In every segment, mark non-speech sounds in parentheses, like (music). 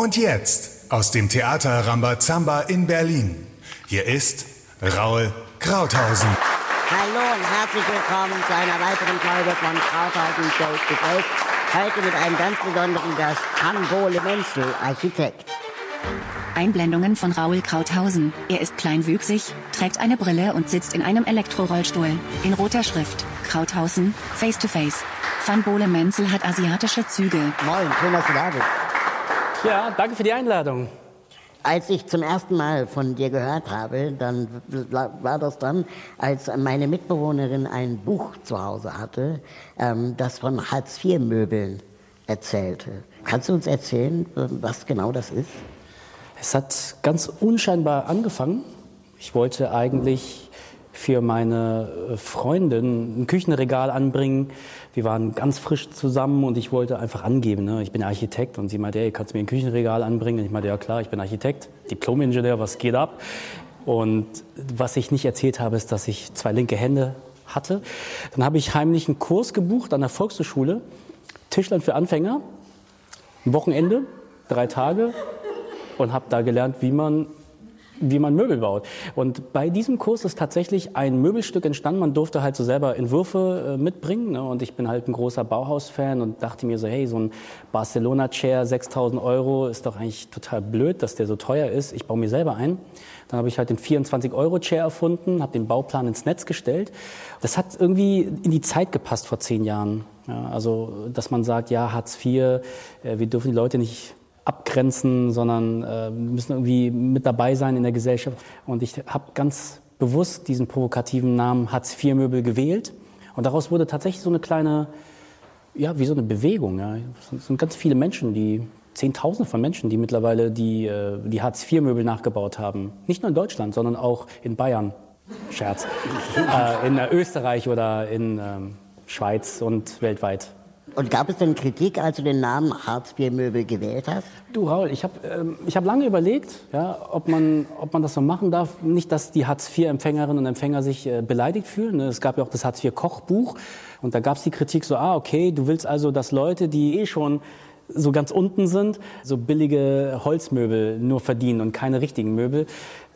Und jetzt aus dem Theater Rambazamba in Berlin. Hier ist Raul Krauthausen. Hallo und herzlich willkommen zu einer weiteren Folge von Krauthausen Shows to Face. Heute mit einem ganz besonderen Gast, Han-Bole Menzel, Architekt. Einblendungen von Raul Krauthausen. Er ist kleinwüchsig, trägt eine Brille und sitzt in einem Elektrorollstuhl. In roter Schrift. Krauthausen, Face to Face. Van Bole Menzel hat asiatische Züge. Moin, schön, dass du da bist. Ja, danke für die Einladung. Als ich zum ersten Mal von dir gehört habe, dann war das dann, als meine Mitbewohnerin ein Buch zu Hause hatte, ähm, das von Hartz-IV-Möbeln erzählte. Kannst du uns erzählen, was genau das ist? Es hat ganz unscheinbar angefangen. Ich wollte eigentlich für meine äh, Freundin ein Küchenregal anbringen. Wir waren ganz frisch zusammen und ich wollte einfach angeben, ne? ich bin Architekt. Und sie meinte, hey, kannst du mir ein Küchenregal anbringen? Und ich meinte, ja klar, ich bin Architekt, Diplom-Ingenieur, was geht ab? Und was ich nicht erzählt habe, ist, dass ich zwei linke Hände hatte. Dann habe ich heimlich einen Kurs gebucht an der Volkshochschule, Tischlern für Anfänger, ein Wochenende, drei Tage und habe da gelernt, wie man wie man Möbel baut. Und bei diesem Kurs ist tatsächlich ein Möbelstück entstanden. Man durfte halt so selber Entwürfe äh, mitbringen. Ne? Und ich bin halt ein großer Bauhaus-Fan und dachte mir so, hey, so ein Barcelona-Chair, 6000 Euro, ist doch eigentlich total blöd, dass der so teuer ist. Ich baue mir selber ein. Dann habe ich halt den 24-Euro-Chair erfunden, habe den Bauplan ins Netz gestellt. Das hat irgendwie in die Zeit gepasst vor zehn Jahren. Ja, also, dass man sagt, ja, Hartz IV, äh, wir dürfen die Leute nicht abgrenzen, sondern äh, müssen irgendwie mit dabei sein in der Gesellschaft. Und ich habe ganz bewusst diesen provokativen Namen Hartz-IV-Möbel gewählt. Und daraus wurde tatsächlich so eine kleine, ja, wie so eine Bewegung. Ja. Es sind ganz viele Menschen, die, Zehntausende von Menschen, die mittlerweile die, äh, die Hartz-IV-Möbel nachgebaut haben. Nicht nur in Deutschland, sondern auch in Bayern. Scherz. (laughs) äh, in Österreich oder in ähm, Schweiz und weltweit. Und gab es denn Kritik, als du den Namen Hartz-IV-Möbel gewählt hast? Du, Raul, ich habe ähm, hab lange überlegt, ja, ob, man, ob man das so machen darf. Nicht, dass die Hartz-IV-Empfängerinnen und Empfänger sich äh, beleidigt fühlen. Ne? Es gab ja auch das Hartz-IV-Kochbuch. Und da gab es die Kritik so, ah, okay, du willst also, dass Leute, die eh schon so ganz unten sind, so billige Holzmöbel nur verdienen und keine richtigen Möbel.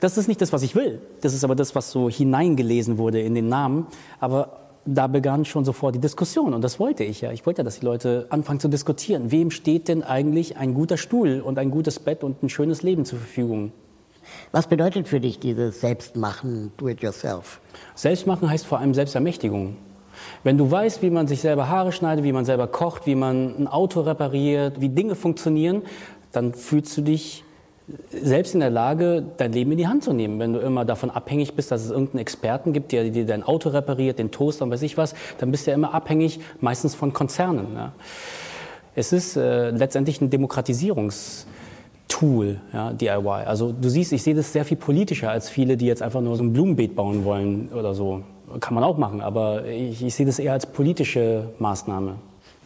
Das ist nicht das, was ich will. Das ist aber das, was so hineingelesen wurde in den Namen. Aber da begann schon sofort die Diskussion und das wollte ich ja. Ich wollte ja, dass die Leute anfangen zu diskutieren. Wem steht denn eigentlich ein guter Stuhl und ein gutes Bett und ein schönes Leben zur Verfügung? Was bedeutet für dich dieses Selbstmachen, Do-it-yourself? Selbstmachen heißt vor allem Selbstermächtigung. Wenn du weißt, wie man sich selber Haare schneidet, wie man selber kocht, wie man ein Auto repariert, wie Dinge funktionieren, dann fühlst du dich selbst in der Lage, dein Leben in die Hand zu nehmen. Wenn du immer davon abhängig bist, dass es irgendeinen Experten gibt, der dir dein Auto repariert, den Toaster und weiß ich was, dann bist du ja immer abhängig, meistens von Konzernen. Ja. Es ist äh, letztendlich ein Demokratisierungstool, ja, DIY. Also du siehst, ich sehe das sehr viel politischer als viele, die jetzt einfach nur so ein Blumenbeet bauen wollen oder so. Kann man auch machen, aber ich, ich sehe das eher als politische Maßnahme.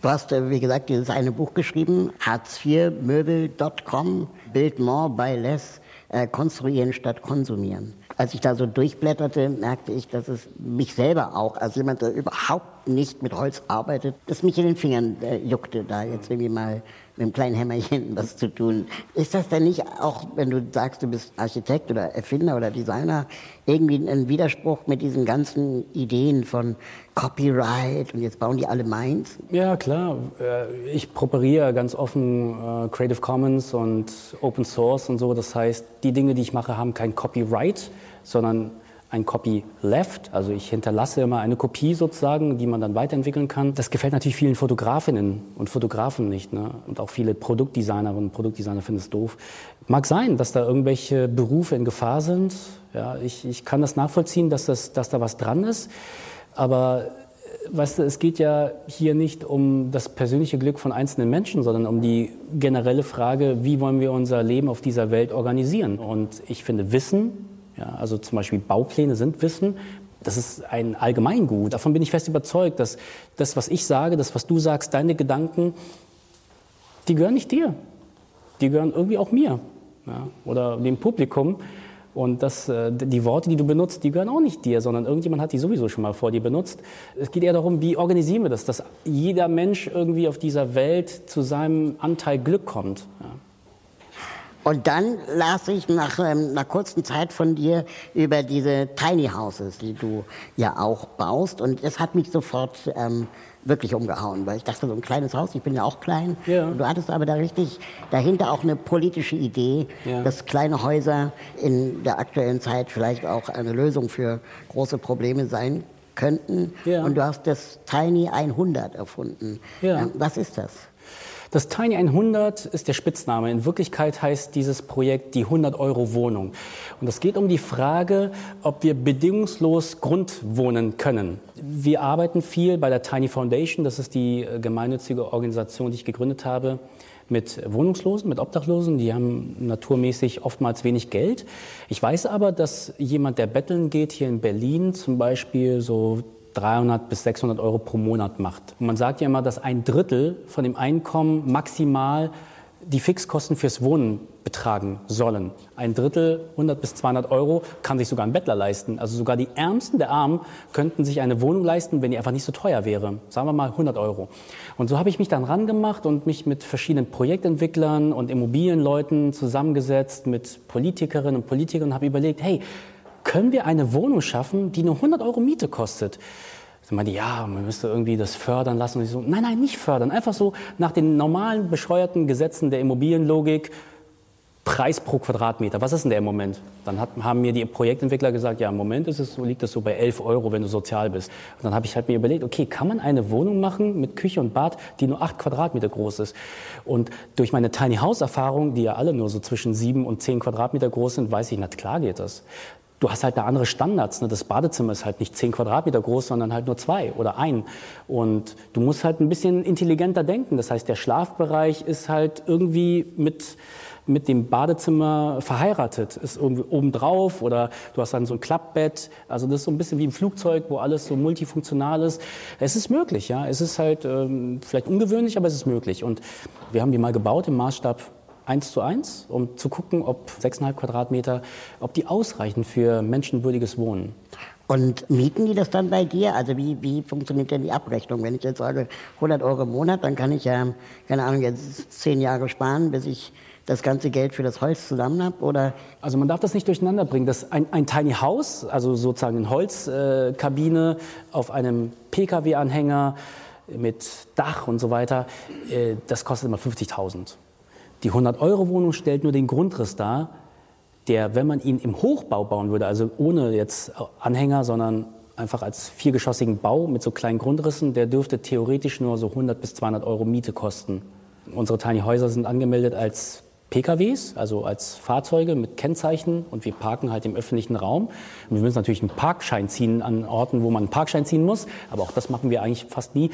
Du hast, äh, wie gesagt, dieses eine Buch geschrieben, Hartz4Möbel.com, Build More, Buy Less, äh, konstruieren statt konsumieren. Als ich da so durchblätterte, merkte ich, dass es mich selber auch, als jemand, der überhaupt nicht mit Holz arbeitet, dass mich in den Fingern äh, juckte, da jetzt irgendwie mal mit einem kleinen Hämmerchen was zu tun. Ist das denn nicht auch, wenn du sagst, du bist Architekt oder Erfinder oder Designer, irgendwie ein Widerspruch mit diesen ganzen Ideen von Copyright und jetzt bauen die alle meins? Ja, klar. Äh, ich properiere ganz offen äh, Creative Commons und Open Source und so. Das heißt, die Dinge, die ich mache, haben kein Copyright, sondern ein Copy left, also ich hinterlasse immer eine Kopie sozusagen, die man dann weiterentwickeln kann. Das gefällt natürlich vielen Fotografinnen und Fotografen nicht. Ne? Und auch viele Produktdesignerinnen und Produktdesigner finden es doof. Mag sein, dass da irgendwelche Berufe in Gefahr sind. Ja, ich, ich kann das nachvollziehen, dass, das, dass da was dran ist. Aber weißt du, es geht ja hier nicht um das persönliche Glück von einzelnen Menschen, sondern um die generelle Frage, wie wollen wir unser Leben auf dieser Welt organisieren. Und ich finde, Wissen ja, also zum Beispiel Baupläne sind Wissen. Das ist ein Allgemeingut. Davon bin ich fest überzeugt, dass das, was ich sage, das, was du sagst, deine Gedanken, die gehören nicht dir. Die gehören irgendwie auch mir ja, oder dem Publikum. Und das, äh, die Worte, die du benutzt, die gehören auch nicht dir, sondern irgendjemand hat die sowieso schon mal vor dir benutzt. Es geht eher darum, wie organisieren wir das, dass jeder Mensch irgendwie auf dieser Welt zu seinem Anteil Glück kommt. Ja. Und dann las ich nach ähm, einer kurzen Zeit von dir über diese Tiny Houses, die du ja auch baust. Und es hat mich sofort ähm, wirklich umgehauen, weil ich dachte, so ein kleines Haus, ich bin ja auch klein. Ja. Du hattest aber da richtig dahinter auch eine politische Idee, Ja. dass kleine Häuser in der aktuellen Zeit vielleicht auch eine Lösung für große Probleme sein könnten. Ja. Und du hast das Tiny 100 erfunden. Ähm, Was ist das? Das Tiny 100 ist der Spitzname. In Wirklichkeit heißt dieses Projekt die 100-Euro-Wohnung. Und es geht um die Frage, ob wir bedingungslos Grundwohnen können. Wir arbeiten viel bei der Tiny Foundation, das ist die äh, gemeinnützige Organisation, die ich gegründet habe, mit Wohnungslosen, mit Obdachlosen. Die haben naturmäßig oftmals wenig Geld. Ich weiß aber, dass jemand, der betteln geht, hier in Berlin zum Beispiel so 300 bis 600 Euro pro Monat macht. Und man sagt ja immer, dass ein Drittel von dem Einkommen maximal die Fixkosten fürs Wohnen betragen sollen. Ein Drittel, 100 bis 200 Euro, kann sich sogar ein Bettler leisten. Also sogar die Ärmsten der Armen könnten sich eine Wohnung leisten, wenn die einfach nicht so teuer wäre. Sagen wir mal 100 Euro. Und so habe ich mich dann rangemacht und mich mit verschiedenen Projektentwicklern und Immobilienleuten zusammengesetzt, mit Politikerinnen und Politikern und habe überlegt, hey, können wir eine Wohnung schaffen, die nur 100 Euro Miete kostet? Dann meinte, ja, man müsste irgendwie das fördern lassen. Und ich so, nein, nein, nicht fördern. Einfach so nach den normalen, bescheuerten Gesetzen der Immobilienlogik. Preis pro Quadratmeter. Was ist denn der im Moment? Dann hat, haben mir die Projektentwickler gesagt, ja, im Moment ist es so, liegt es so bei 11 Euro, wenn du sozial bist. Und dann habe ich halt mir überlegt, okay, kann man eine Wohnung machen mit Küche und Bad, die nur 8 Quadratmeter groß ist? Und durch meine Tiny House Erfahrung, die ja alle nur so zwischen 7 und 10 Quadratmeter groß sind, weiß ich, na klar geht das. Du hast halt da andere Standards. Ne? Das Badezimmer ist halt nicht 10 Quadratmeter groß, sondern halt nur zwei oder ein. Und du musst halt ein bisschen intelligenter denken. Das heißt, der Schlafbereich ist halt irgendwie mit, mit dem Badezimmer verheiratet. Ist irgendwie obendrauf oder du hast dann so ein Klappbett. Also das ist so ein bisschen wie im Flugzeug, wo alles so multifunktional ist. Es ist möglich, ja. Es ist halt ähm, vielleicht ungewöhnlich, aber es ist möglich. Und wir haben die mal gebaut im Maßstab eins zu eins, um zu gucken, ob 6,5 Quadratmeter, ob die ausreichen für menschenwürdiges Wohnen. Und mieten die das dann bei dir? Also wie, wie funktioniert denn die Abrechnung? Wenn ich jetzt sage 100 Euro im Monat, dann kann ich ja, keine Ahnung, jetzt zehn Jahre sparen, bis ich das ganze Geld für das Holz zusammen habe? Oder Also man darf das nicht durcheinander bringen. Das ein, ein Tiny House, also sozusagen eine Holzkabine äh, auf einem Pkw-Anhänger mit Dach und so weiter, äh, das kostet immer 50.000. Die 100-Euro-Wohnung stellt nur den Grundriss dar, der, wenn man ihn im Hochbau bauen würde, also ohne jetzt Anhänger, sondern einfach als viergeschossigen Bau mit so kleinen Grundrissen, der dürfte theoretisch nur so 100 bis 200 Euro Miete kosten. Unsere Tiny Häuser sind angemeldet als PKWs, also als Fahrzeuge mit Kennzeichen und wir parken halt im öffentlichen Raum. Und wir müssen natürlich einen Parkschein ziehen an Orten, wo man einen Parkschein ziehen muss, aber auch das machen wir eigentlich fast nie.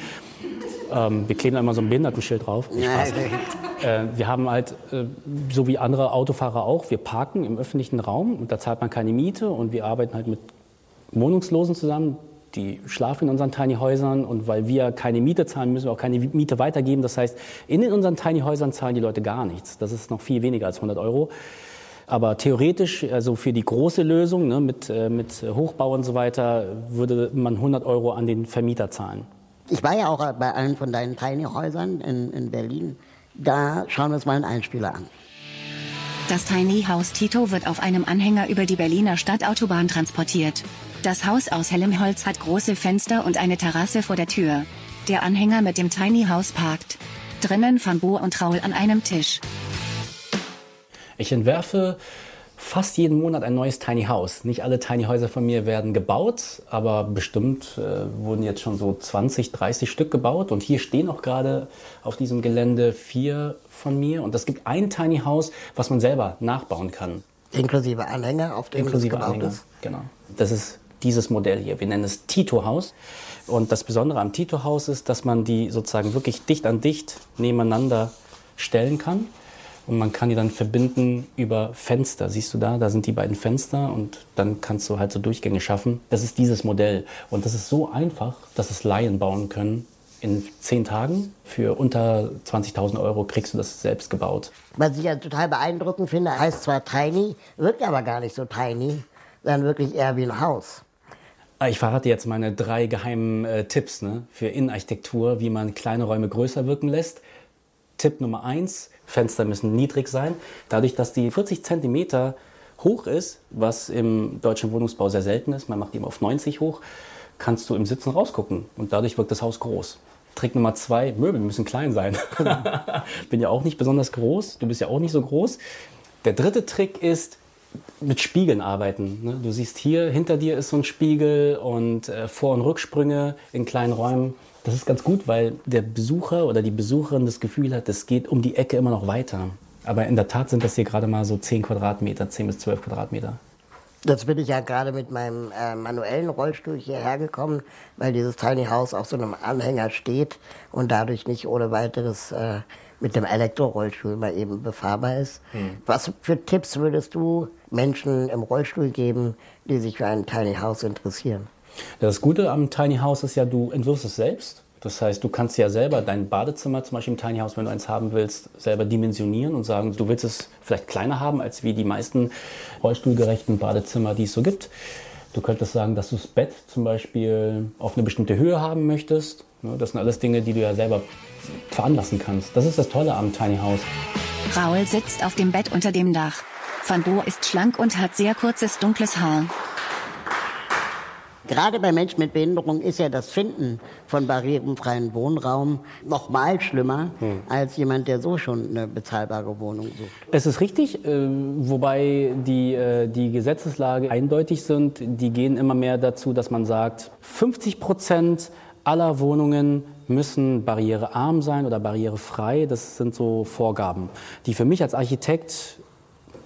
Ähm, wir kleben da immer so ein Behindertenschild drauf. Spaß. Äh, wir haben halt, äh, so wie andere Autofahrer auch, wir parken im öffentlichen Raum und da zahlt man keine Miete und wir arbeiten halt mit Wohnungslosen zusammen, die schlafen in unseren Tiny Häusern und weil wir keine Miete zahlen, müssen wir auch keine Miete weitergeben. Das heißt, in unseren Tiny Häusern zahlen die Leute gar nichts. Das ist noch viel weniger als 100 Euro. Aber theoretisch, also für die große Lösung ne, mit, äh, mit Hochbau und so weiter, würde man 100 Euro an den Vermieter zahlen. ich war ja auch bei einem von deinen Tiny Häusern in, in Berlin. Da schauen wir uns mal einen Einspieler an. Das Tiny House Tito wird auf einem Anhänger über die Berliner Stadtautobahn transportiert. Das Haus aus hellem Holz hat große Fenster und eine Terrasse vor der Tür. Der Anhänger mit dem Tiny House parkt. Drinnen Van Bo und Raul an einem Tisch. Ich entwerfe fast jeden Monat ein neues Tiny House. Nicht alle Tiny Häuser von mir werden gebaut, aber bestimmt äh, wurden jetzt schon so 20, 30 Stück gebaut. Und hier stehen auch gerade auf diesem Gelände vier von mir. Und es gibt ein Tiny House, was man selber nachbauen kann. Inklusive Anhänger, auf dem Inklusive das gebaut Anhänger. ist. Genau. Das ist dieses Modell hier. Wir nennen es Tito-Haus. Und das Besondere am Tito-Haus ist, dass man die sozusagen wirklich dicht an dicht nebeneinander stellen kann. Und man kann die dann verbinden über Fenster. Siehst du da? Da sind die beiden Fenster und dann kannst du halt so Durchgänge schaffen. Das ist dieses Modell. Und das ist so einfach, dass es Laien bauen können. In zehn Tagen für unter 20.000 Euro kriegst du das selbst gebaut. Was ich ja total beeindruckend finde, heißt zwar tiny, wirkt aber gar nicht so tiny, sondern wirklich eher wie ein Haus. Ah, Ich verrate jetzt meine drei geheimen äh, Tipps ne, für Innenarchitektur, wie man kleine Räume größer wirken lässt. Tipp Nummer eins, Fenster müssen niedrig sein. Dadurch, dass die 40 Zentimeter hoch ist, was im deutschen Wohnungsbau sehr selten ist, man macht die immer auf 90 hoch, kannst du im Sitzen rausgucken und dadurch wirkt das Haus groß. Trick Nummer zwei, Möbel müssen klein sein. (laughs) Bin ja auch nicht besonders groß, du bist ja auch nicht so groß. Der dritte Trick ist, mit Spiegeln arbeiten. Ne? Du siehst hier, hinter dir ist so ein Spiegel und äh, Vor- und Rücksprünge in kleinen Räumen. Das ist ganz gut, weil der Besucher oder die Besucherin das Gefühl hat, es geht um die Ecke immer noch weiter. Aber in der Tat sind das hier gerade mal so 10 Quadratmeter, 10 bis 12 Quadratmeter. Das bin ich ja gerade mit meinem äh, manuellen Rollstuhl hierher gekommen, weil dieses Tiny House auf so einem Anhänger steht und dadurch nicht ohne weiteres äh, mit dem Elektrorollstuhl mal eben befahrbar ist. Hm. Was für Tipps würdest du Menschen im Rollstuhl geben, die sich für ein Tiny House interessieren? Das Gute am Tiny House ist ja, du entwirfst es selbst. Das heißt, du kannst ja selber dein Badezimmer, zum Beispiel im Tiny House, wenn du eins haben willst, selber dimensionieren und sagen, du willst es vielleicht kleiner haben, als wie die meisten rollstuhlgerechten Badezimmer, die es so gibt. Du könntest sagen, dass du das Bett zum Beispiel auf eine bestimmte Höhe haben möchtest. Ne, das sind alles Dinge, die du ja selber veranlassen kannst. Das ist das Tolle am Tiny House. Raul sitzt auf dem Bett unter dem Dach. Van Bo ist schlank und hat sehr kurzes dunkles Haar. Gerade bei Menschen mit Behinderung ist ja das Finden von barrierenfreien Wohnraum noch mal schlimmer hm. als jemand, der so schon eine bezahlbare Wohnung sucht. Es ist richtig, äh, wobei die, äh, die Gesetzeslage eindeutig sind. Die gehen immer mehr dazu, dass man sagt, 50 Prozent aller Wohnungen müssen barrierearm sein oder barrierefrei. Das sind so Vorgaben, die für mich als Architekt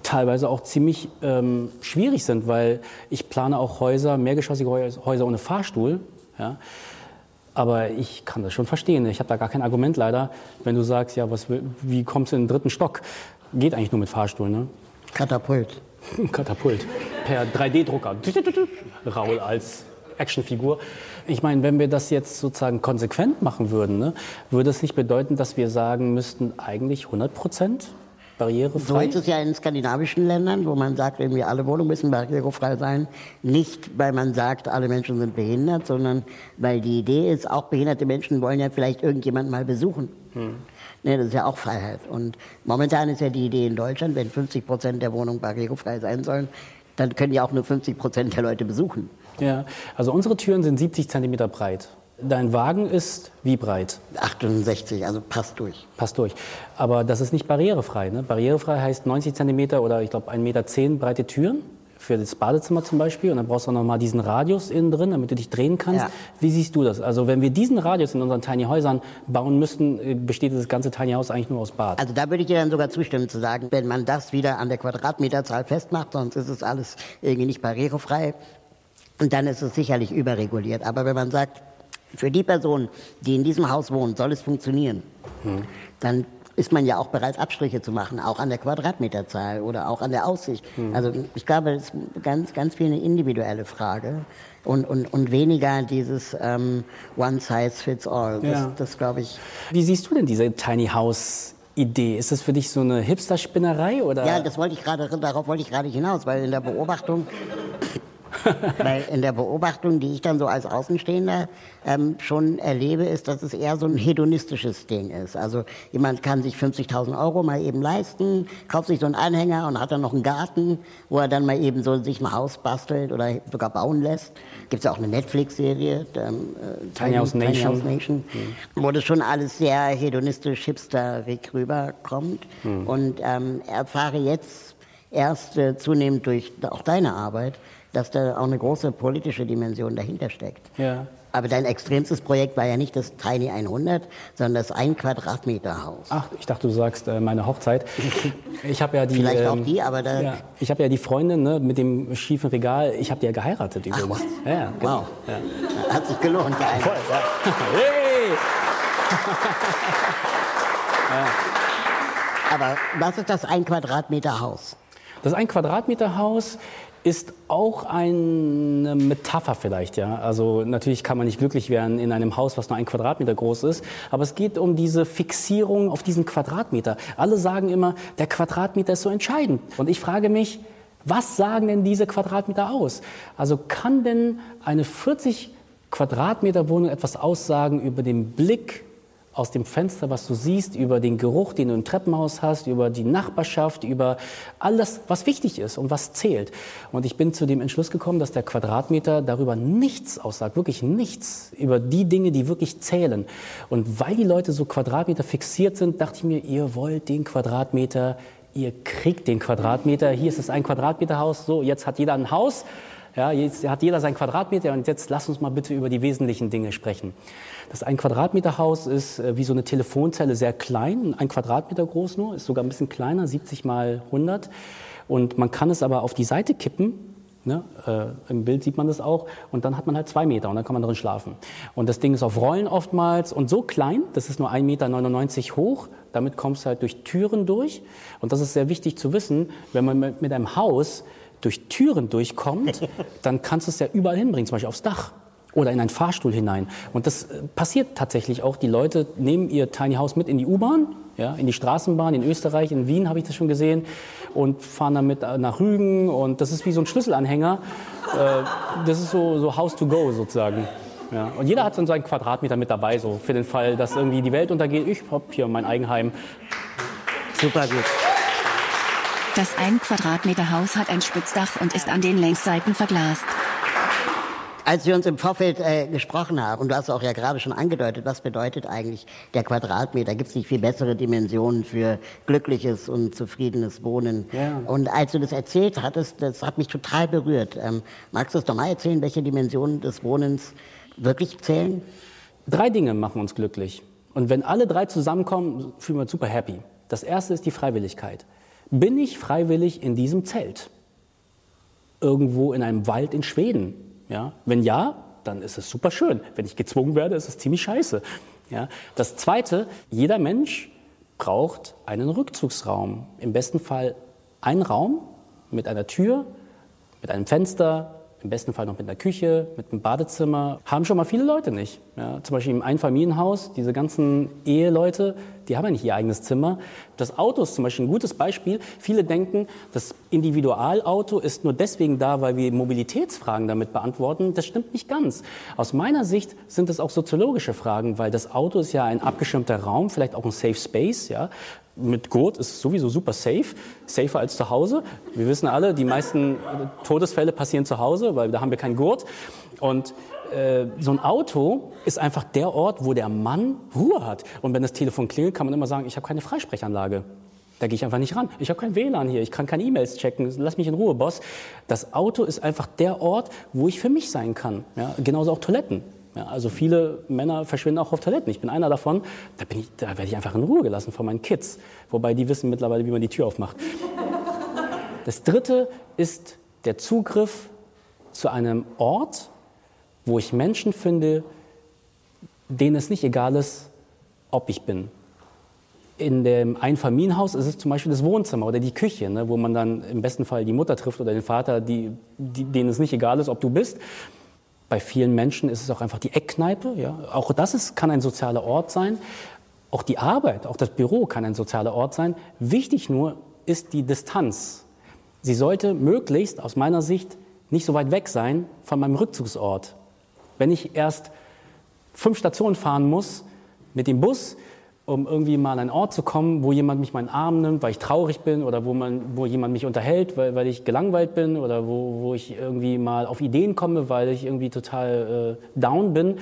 teilweise auch ziemlich ähm, schwierig sind, weil ich plane auch Häuser, mehrgeschossige Häuser ohne Fahrstuhl. Ja. Aber ich kann das schon verstehen. Ich habe da gar kein Argument leider, wenn du sagst, ja, was, wie kommst du in den dritten Stock? Geht eigentlich nur mit Fahrstuhl, ne? Katapult. (laughs) Katapult. Per 3D-Drucker. Raul als Actionfigur. Ich meine, wenn wir das jetzt sozusagen konsequent machen würden, ne, würde es nicht bedeuten, dass wir sagen müssten, eigentlich 100 Prozent barrierefrei? So ist es ja in skandinavischen Ländern, wo man sagt, irgendwie alle Wohnungen müssen barrierefrei sein. Nicht, weil man sagt, alle Menschen sind behindert, sondern weil die Idee ist, auch behinderte Menschen wollen ja vielleicht irgendjemand mal besuchen. Hm. Ne, das ist ja auch Freiheit. Und momentan ist ja die Idee in Deutschland, wenn 50 Prozent der Wohnungen barrierefrei sein sollen, dann können ja auch nur 50 Prozent der Leute besuchen. Ja, also unsere Türen sind 70 Zentimeter breit. Dein Wagen ist wie breit? 68, also passt durch. Passt durch. Aber das ist nicht barrierefrei. Ne? Barrierefrei heißt 90 Zentimeter oder ich glaube 1,10 Meter breite Türen für das Badezimmer zum Beispiel. Und dann brauchst du auch noch mal diesen Radius innen drin, damit du dich drehen kannst. Ja. Wie siehst du das? Also wenn wir diesen Radius in unseren Tiny Häusern bauen müssten, äh, besteht das ganze Tiny Haus eigentlich nur aus Bad. Also da würde ich dir dann sogar zustimmen zu sagen, wenn man das wieder an der Quadratmeterzahl festmacht, sonst ist es alles irgendwie nicht barrierefrei. Und dann ist es sicherlich überreguliert. Aber wenn man sagt, für die Person, die in diesem Haus wohnt, soll es funktionieren. Hm. Dann ist man ja auch bereit, Abstriche zu machen, auch an der Quadratmeterzahl oder auch an der Aussicht. Hm. Also ich glaube, das ist ganz, ganz viel eine individuelle Frage und, und, und weniger dieses ähm, One Size Fits All. Das, ja. das glaube ich. Wie siehst du denn diese Tiny House? Idee. Ist das für dich so eine Hipster-Spinnerei oder? Ja, das wollte ich gerade, darauf wollte ich gerade hinaus, weil in der Beobachtung (laughs) Weil in der Beobachtung, die ich dann so als Außenstehender ähm, schon erlebe, ist, dass es eher so ein hedonistisches Ding ist. Also jemand kann sich 50.000 Euro mal eben leisten, kauft sich so einen Anhänger und hat dann noch einen Garten, wo er dann mal eben so sich ein Haus bastelt oder sogar bauen lässt. Gibt es ja auch eine Netflix-Serie, ähm, äh, Tiny, House Nation, Nation mhm. wo das schon alles sehr hedonistisch, hipsterig rüberkommt. Mhm. Und ähm, erfahre jetzt erst äh, zunehmend durch auch deine Arbeit, dass da auch eine große politische Dimension dahinter steckt. Ja. Aber dein extremstes Projekt war ja nicht das Tiny 100, sondern das ein Quadratmeter Haus. Ach, ich dachte, du sagst äh, meine Hochzeit. (laughs) Ich habe ja die. Vielleicht ähm, auch die, aber da. Ja, ich habe ja die Freundin ne, mit dem schiefen Regal. Ich habe die ja geheiratet übrigens. Ach, ja, ja, genau. Wow. Ja. Hat sich gelohnt, der Voll, (laughs) (laughs) ja. Hey! Aber was ist das ein Quadratmeter Haus? Das ein Quadratmeter Haus ist auch eine Metapher vielleicht, ja. Also natürlich kann man nicht glücklich werden in einem Haus, was nur ein Quadratmeter groß ist, aber es geht um diese Fixierung auf diesen Quadratmeter. Alle sagen immer, der Quadratmeter ist so entscheidend. Und ich frage mich, was sagen denn diese Quadratmeter aus? Also kann denn eine 40 Quadratmeter Wohnung etwas aussagen über den Blick aus dem Fenster, was du siehst, über den Geruch, den du im Treppenhaus hast, über die Nachbarschaft, über alles, was wichtig ist und was zählt. Und ich bin zu dem Entschluss gekommen, dass der Quadratmeter darüber nichts aussagt, wirklich nichts über die Dinge, die wirklich zählen. Und weil die Leute so Quadratmeter fixiert sind, dachte ich mir, ihr wollt den Quadratmeter, ihr kriegt den Quadratmeter. Hier ist es ein Quadratmeterhaus, so jetzt hat jeder ein Haus. Ja, jetzt hat jeder sein Quadratmeter und jetzt lass uns mal bitte über die wesentlichen Dinge sprechen. Das ein Quadratmeter Haus ist äh, wie so eine Telefonzelle sehr klein, ein Quadratmeter groß nur, ist sogar ein bisschen kleiner, 70 mal 100. Und man kann es aber auf die Seite kippen. Ne? Äh, Im Bild sieht man das auch. Und dann hat man halt zwei Meter und dann kann man drin schlafen. Und das Ding ist auf Rollen oftmals und so klein, das ist nur 1,99 Meter hoch. Damit kommst du halt durch Türen durch. Und das ist sehr wichtig zu wissen, wenn man mit einem Haus durch Türen durchkommt, (laughs) dann kannst du es ja überall hinbringen, zum Beispiel aufs Dach oder in einen Fahrstuhl hinein. Und das äh, passiert tatsächlich auch. Die Leute nehmen ihr Tiny House mit in die U-Bahn, ja, in die Straßenbahn. In Österreich, in Wien habe ich das schon gesehen und fahren damit äh, nach Rügen. Und das ist wie so ein Schlüsselanhänger. Äh, das ist so, so House to go sozusagen. Ja. Und jeder hat so seinen Quadratmeter mit dabei, so für den Fall, dass irgendwie die Welt untergeht. Ich habe hier mein Eigenheim. Super gut. Das ein Quadratmeter Haus hat ein Spitzdach und ist an den Längsseiten verglast. Als wir uns im Vorfeld äh, gesprochen haben, und du hast auch ja gerade schon angedeutet, was bedeutet eigentlich der Quadratmeter? Gibt es nicht viel bessere Dimensionen für glückliches und zufriedenes Wohnen? Ja. Und als du das erzählt hattest, das hat mich total berührt. Ähm, magst du uns doch mal erzählen, welche Dimensionen des Wohnens wirklich zählen? Drei Dinge machen uns glücklich. Und wenn alle drei zusammenkommen, fühlen wir uns super happy. Das erste ist die Freiwilligkeit. Bin ich freiwillig in diesem Zelt? Irgendwo in einem Wald in Schweden? Ja? Wenn ja, dann ist es super schön. Wenn ich gezwungen werde, ist es ziemlich scheiße. Ja? Das Zweite, jeder Mensch braucht einen Rückzugsraum. Im besten Fall einen Raum mit einer Tür, mit einem Fenster, im besten Fall noch mit einer Küche, mit einem Badezimmer, haben schon mal viele Leute nicht. Ja, zum Beispiel im Einfamilienhaus, diese ganzen Eheleute, die haben ja nicht ihr eigenes Zimmer. Das Auto ist zum Beispiel ein gutes Beispiel. Viele denken, das Individualauto ist nur deswegen da, weil wir Mobilitätsfragen damit beantworten. Das stimmt nicht ganz. Aus meiner Sicht sind es auch soziologische Fragen, weil das Auto ist ja ein abgeschirmter Raum, vielleicht auch ein Safe Space, ja, mit Gurt ist es sowieso super safe, safer als zu Hause. Wir wissen alle, die meisten Todesfälle passieren zu Hause, weil da haben wir keinen Gurt. Und äh, so ein Auto ist einfach der Ort, wo der Mann Ruhe hat. Und wenn das Telefon klingelt, kann man immer sagen, ich habe keine Freisprechanlage. Da gehe ich einfach nicht ran. Ich habe kein WLAN hier, ich kann keine E-Mails checken. Lass mich in Ruhe, Boss. Das Auto ist einfach der Ort, wo ich für mich sein kann. Ja, genauso auch Toiletten. Ja, also viele Männer verschwinden auch auf Toiletten. Ich bin einer davon. Da, bin ich, da werde ich einfach in Ruhe gelassen von meinen Kids. Wobei die wissen mittlerweile, wie man die Tür aufmacht. Das dritte ist der Zugriff zu einem Ort, wo ich Menschen finde, denen es nicht egal ist, ob ich bin. In dem Einfamilienhaus ist es zum Beispiel das Wohnzimmer oder die Küche, ne, wo man dann im besten Fall die Mutter trifft oder den Vater, die, die, denen es nicht egal ist, ob du bist. Bei vielen Menschen ist es auch einfach die Eckkneipe. Ja. Auch das ist, kann ein sozialer Ort sein. Auch die Arbeit, auch das Büro kann ein sozialer Ort sein. Wichtig nur ist die Distanz. Sie sollte möglichst aus meiner Sicht nicht so weit weg sein von meinem Rückzugsort. Wenn ich erst fünf Stationen fahren muss mit dem Bus, um irgendwie mal an einen Ort zu kommen, wo jemand mich meinen Arm nimmt, weil ich traurig bin oder wo, man, wo jemand mich unterhält, weil, weil ich gelangweilt bin oder wo, wo ich irgendwie mal auf Ideen komme, weil ich irgendwie total äh, down bin,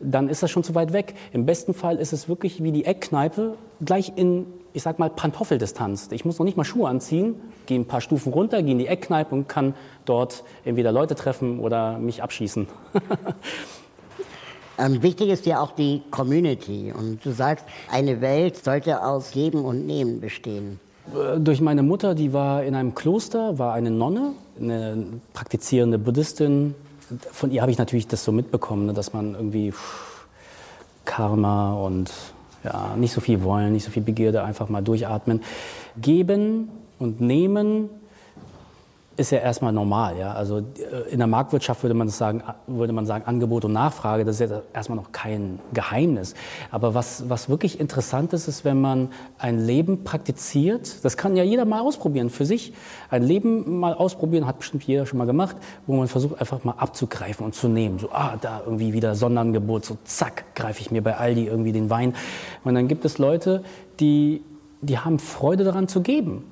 dann ist das schon zu weit weg. Im besten Fall ist es wirklich wie die Eckkneipe, gleich in, ich sag mal, Pantoffeldistanz. Ich muss noch nicht mal Schuhe anziehen, gehe ein paar Stufen runter, gehe in die Eckkneipe und kann dort entweder Leute treffen oder mich abschießen. (laughs) Ähm, wichtig ist ja auch die Community. Und du sagst, eine Welt sollte aus Geben und Nehmen bestehen. Äh, durch meine Mutter, die war in einem Kloster, war eine Nonne, eine praktizierende Buddhistin. Von ihr habe ich natürlich das so mitbekommen, ne, dass man irgendwie Karma und ja, nicht so viel wollen, nicht so viel Begierde, einfach mal durchatmen. Geben und nehmen ist ja erstmal normal. Ja? Also äh, in der Marktwirtschaft würde man, sagen, würde man sagen, Angebot und Nachfrage, das ist ja erstmal noch kein Geheimnis. Aber was, was wirklich interessant ist, ist, wenn man ein Leben praktiziert, das kann ja jeder mal ausprobieren für sich, ein Leben mal ausprobieren, hat bestimmt jeder schon mal gemacht, wo man versucht einfach mal abzugreifen und zu nehmen. So, ah, da irgendwie wieder Sonderangebot, so zack, greife ich mir bei Aldi irgendwie den Wein. Und dann gibt es Leute, die, die haben Freude daran zu geben.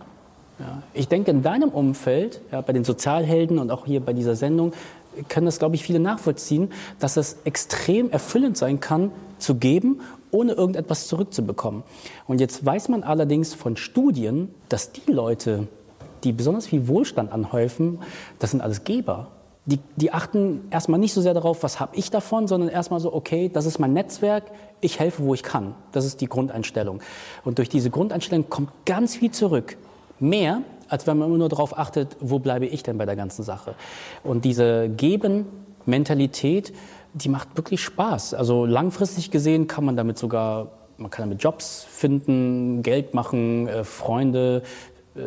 Ja. Ich denke, in deinem Umfeld, ja, bei den Sozialhelden und auch hier bei dieser Sendung, können das, glaube ich, viele nachvollziehen, dass es extrem erfüllend sein kann, zu geben, ohne irgendetwas zurückzubekommen. Und jetzt weiß man allerdings von Studien, dass die Leute, die besonders viel Wohlstand anhäufen, das sind alles Geber. Die, die achten erstmal nicht so sehr darauf, was habe ich davon, sondern erstmal so, okay, das ist mein Netzwerk, ich helfe, wo ich kann. Das ist die Grundeinstellung. Und durch diese Grundeinstellung kommt ganz viel zurück mehr, als wenn man immer nur darauf achtet, wo bleibe ich denn bei der ganzen Sache. Und diese Geben-Mentalität, die macht wirklich Spaß. Also langfristig gesehen kann man damit sogar, man kann damit Jobs finden, Geld machen, äh, Freunde äh,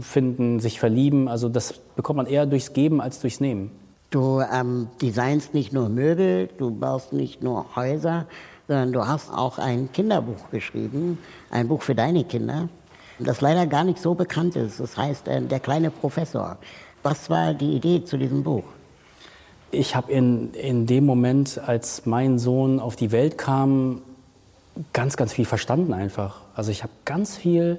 finden, sich verlieben. Also das bekommt man eher durchs Geben als durchs Nehmen. Du ähm, designst nicht nur Möbel, du baust nicht nur Häuser, sondern du hast auch ein Kinderbuch geschrieben, ein Buch für deine Kinder das leider gar nicht so bekannt ist. Das heißt, äh, der kleine Professor. Was war die Idee zu diesem Buch? Ich habe in, in dem Moment, als mein Sohn auf die Welt kam, ganz, ganz viel verstanden einfach. Also ich habe ganz viel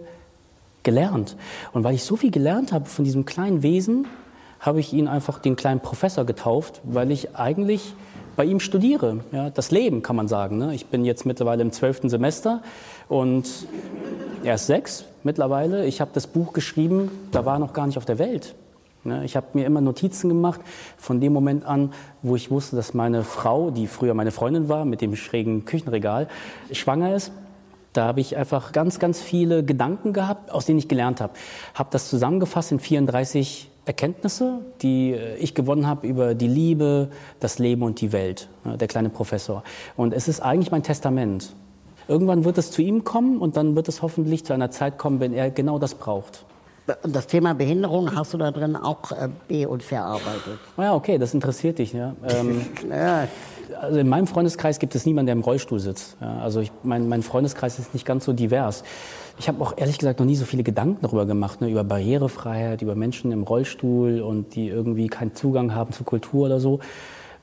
gelernt. Und weil ich so viel gelernt habe von diesem kleinen Wesen, habe ich ihn einfach den kleinen Professor getauft, weil ich eigentlich bei ihm studiere. Ja, das Leben kann man sagen. Ne? Ich bin jetzt mittlerweile im zwölften Semester und er ist sechs mittlerweile. Ich habe das Buch geschrieben, da war er noch gar nicht auf der Welt. Ne? Ich habe mir immer Notizen gemacht von dem Moment an, wo ich wusste, dass meine Frau, die früher meine Freundin war, mit dem schrägen Küchenregal, schwanger ist. Da habe ich einfach ganz, ganz viele Gedanken gehabt, aus denen ich gelernt habe. Habe das zusammengefasst in 34 Erkenntnisse, die äh, ich gewonnen habe über die Liebe, das Leben und die Welt, ne, der kleine Professor. Und es ist eigentlich mein Testament. Irgendwann wird es zu ihm kommen und dann wird es hoffentlich zu einer Zeit kommen, wenn er genau das braucht. Das Thema Behinderung hast du da drin auch äh, be- und verarbeitet. Ja, okay, das interessiert dich. Ja. Ähm, (laughs) ja. Also in meinem Freundeskreis gibt es niemanden, der im Rollstuhl sitzt. Ja, also ich, mein, mein Freundeskreis ist nicht ganz so divers. Ich habe auch ehrlich gesagt noch nie so viele Gedanken darüber gemacht, ne, über Barrierefreiheit, über Menschen im Rollstuhl und die irgendwie keinen Zugang haben zu Kultur oder so.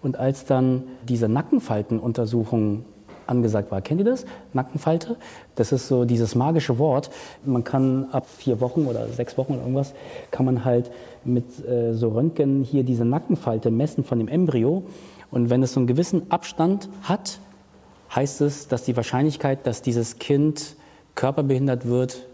Und als dann diese Nackenfaltenuntersuchung angesagt war. Kennt ihr das? Nackenfalte? Das ist so dieses magische Wort. Man kann ab vier Wochen oder sechs Wochen oder irgendwas, kann man halt mit äh, so Röntgen hier diese Nackenfalte messen von dem Embryo. Und wenn es so einen gewissen Abstand hat, heißt es, dass die Wahrscheinlichkeit, dass dieses Kind körperbehindert wird,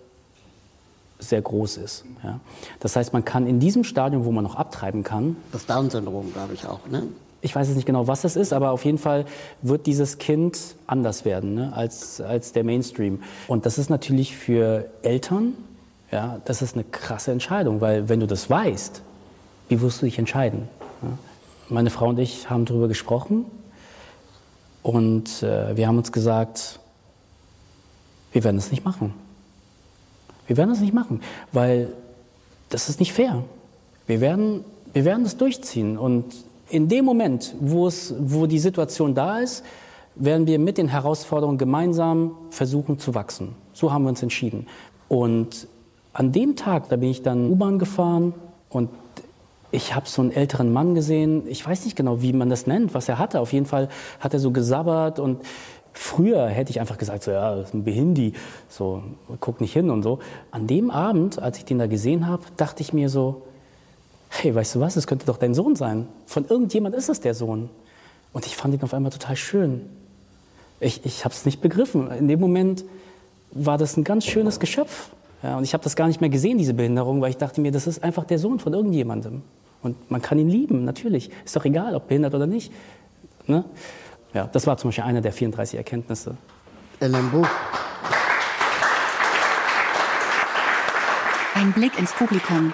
sehr groß ist. Ja. Das heißt, man kann in diesem Stadium, wo man noch abtreiben kann. Das Down-Syndrom, glaube ich auch, ne? Ich weiß jetzt nicht genau, was das ist, aber auf jeden Fall wird dieses Kind anders werden ne, als, als der Mainstream. Und das ist natürlich für Eltern, ja, das ist eine krasse Entscheidung, weil wenn du das weißt, wie wirst du dich entscheiden? Ja? Meine Frau und ich haben darüber gesprochen und äh, wir haben uns gesagt, wir werden es nicht machen. Wir werden es nicht machen, weil das ist nicht fair. Wir werden, wir werden es durchziehen und in dem Moment, wo, es, wo die Situation da ist, werden wir mit den Herausforderungen gemeinsam versuchen zu wachsen. So haben wir uns entschieden. Und an dem Tag, da bin ich dann U-Bahn gefahren und ich habe so einen älteren Mann gesehen. Ich weiß nicht genau, wie man das nennt, was er hatte. Auf jeden Fall hat er so gesabbert und Früher hätte ich einfach gesagt, so, ja, das ist ein Behindi, so, guck nicht hin und so. An dem Abend, als ich den da gesehen habe, dachte ich mir so, hey, weißt du was, es könnte doch dein Sohn sein. Von irgendjemand ist es der Sohn. Und ich fand ihn auf einmal total schön. Ich, ich habe es nicht begriffen. In dem Moment war das ein ganz schönes Geschöpf. Ja, und ich habe das gar nicht mehr gesehen, diese Behinderung, weil ich dachte mir, das ist einfach der Sohn von irgendjemandem. Und man kann ihn lieben, natürlich. Ist doch egal, ob behindert oder nicht. Ne? Ja, das war zum Beispiel eine der 34 Erkenntnisse. Einem Buch. Ein Blick ins Publikum.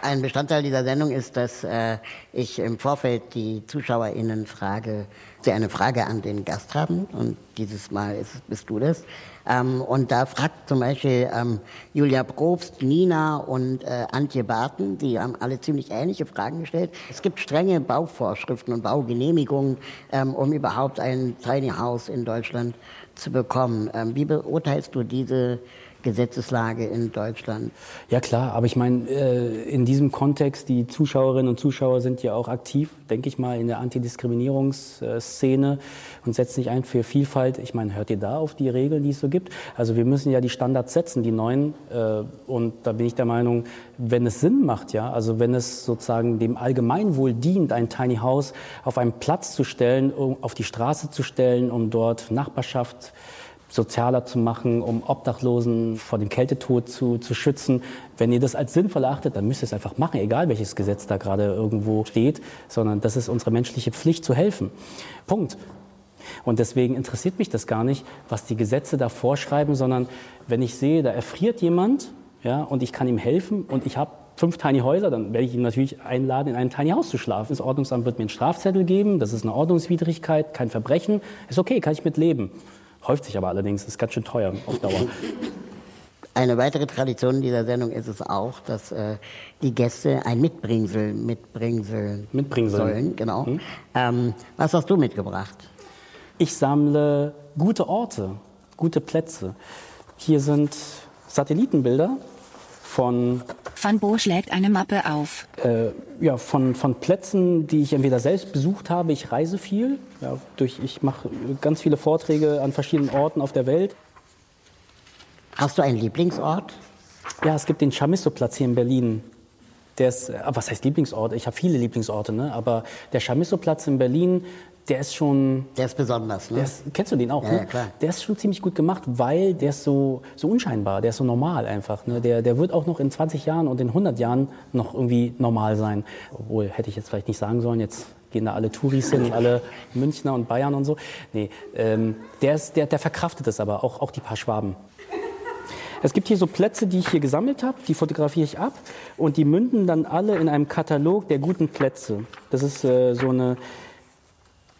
Ein Bestandteil dieser Sendung ist, dass äh, ich im Vorfeld die ZuschauerInnen frage, sie eine Frage an den Gast haben und dieses Mal ist, bist du das. Ähm, und da fragt zum Beispiel ähm, Julia Probst, Nina und äh, Antje Barton, die haben alle ziemlich ähnliche Fragen gestellt. Es gibt strenge Bauvorschriften und Baugenehmigungen, ähm, um überhaupt ein Tiny House in Deutschland zu bekommen. Ähm, wie beurteilst du diese Gesetzeslage in Deutschland. Ja klar, aber ich meine, äh, in diesem Kontext, die Zuschauerinnen und Zuschauer sind ja auch aktiv, denke ich mal, in der Antidiskriminierungsszene und setzen sich ein für Vielfalt. Ich meine, hört ihr da auf die Regeln, die es so gibt? Also wir müssen ja die Standards setzen, die neuen. Äh, und da bin ich der Meinung, wenn es Sinn macht, ja, also wenn es sozusagen dem Allgemeinwohl dient, ein Tiny House auf einen Platz zu stellen, auf die Straße zu stellen, um dort Nachbarschaft sozialer zu machen, um Obdachlosen vor dem Kältetod zu, zu schützen. Wenn ihr das als sinnvoll achtet, dann müsst ihr es einfach machen, egal welches Gesetz da gerade irgendwo steht, sondern das ist unsere menschliche Pflicht zu helfen. Punkt. Und deswegen interessiert mich das gar nicht, was die Gesetze da vorschreiben, sondern wenn ich sehe, da erfriert jemand ja, und ich kann ihm helfen und ich habe fünf Tiny Häuser, dann werde ich ihn natürlich einladen, in einem Tiny Haus zu schlafen. Das Ordnungsamt wird mir einen Strafzettel geben, das ist eine Ordnungswidrigkeit, kein Verbrechen. Ist okay, kann ich mit leben. Häuft sich aber allerdings, ist ganz schön teuer auf Dauer. Eine weitere Tradition dieser Sendung ist es auch, dass äh, die Gäste ein Mitbringsel mitbringsel Mitbringsel. sollen. Genau. Hm? Ähm, was hast du mitgebracht? Ich sammle gute Orte, gute Plätze. Hier sind Satellitenbilder von Van Bo schlägt eine Mappe auf. Äh, ja, von, von Plätzen, die ich entweder selbst besucht habe. Ich reise viel. Ja, durch, ich mache ganz viele Vorträge an verschiedenen Orten auf der Welt. Hast du einen Lieblingsort? Ja, es gibt den Chamisso-Platz hier in Berlin. Der ist, äh, was heißt Lieblingsort? Ich habe viele Lieblingsorte, ne? aber der Chamisso-Platz in Berlin, der ist schon. Der ist besonders, ne? Ist, kennst du den auch? Ja, ne? ja, klar. Der ist schon ziemlich gut gemacht, weil der ist so, so unscheinbar, der ist so normal einfach. Ne? Der, der wird auch noch in 20 Jahren und in 100 Jahren noch irgendwie normal sein. Obwohl, hätte ich jetzt vielleicht nicht sagen sollen, jetzt gehen da alle Touris hin und alle Münchner und Bayern und so. Nee, ähm, der, ist, der, der verkraftet es aber, auch, auch die paar Schwaben. Es gibt hier so Plätze, die ich hier gesammelt habe, die fotografiere ich ab und die münden dann alle in einem Katalog der guten Plätze. Das ist äh, so eine,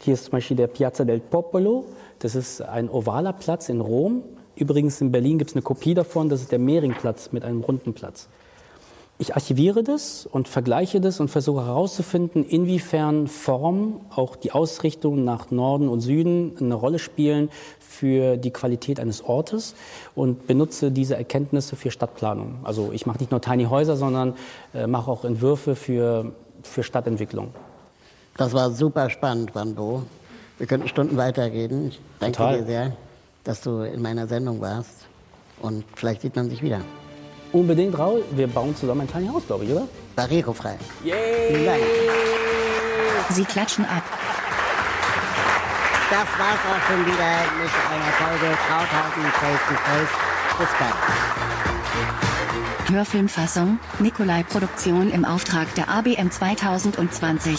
hier ist zum Beispiel der Piazza del Popolo, das ist ein ovaler Platz in Rom. Übrigens in Berlin gibt es eine Kopie davon, das ist der Mehringplatz mit einem runden Platz. Ich archiviere das und vergleiche das und versuche herauszufinden, inwiefern Form, auch die Ausrichtung nach Norden und Süden eine Rolle spielen für die Qualität eines Ortes und benutze diese Erkenntnisse für Stadtplanung. Also ich mache nicht nur Tiny Häuser, sondern äh, mache auch Entwürfe für, für Stadtentwicklung. Das war super spannend, Van Bo. Wir könnten Stunden weiterreden. Ich danke Total. dir sehr, dass du in meiner Sendung warst. Und vielleicht sieht man sich wieder. Unbedingt, Raul. Wir bauen zusammen ein Tiny Haus, glaube ich, oder? Barrierefrei. Yay! Vielen Dank. Sie klatschen ab. Das war's auch schon wieder mit einer Folge Krauthausen Face to Face. Bis bald. Hörfilmfassung, Nikolai Produktion im Auftrag der ABM 2020.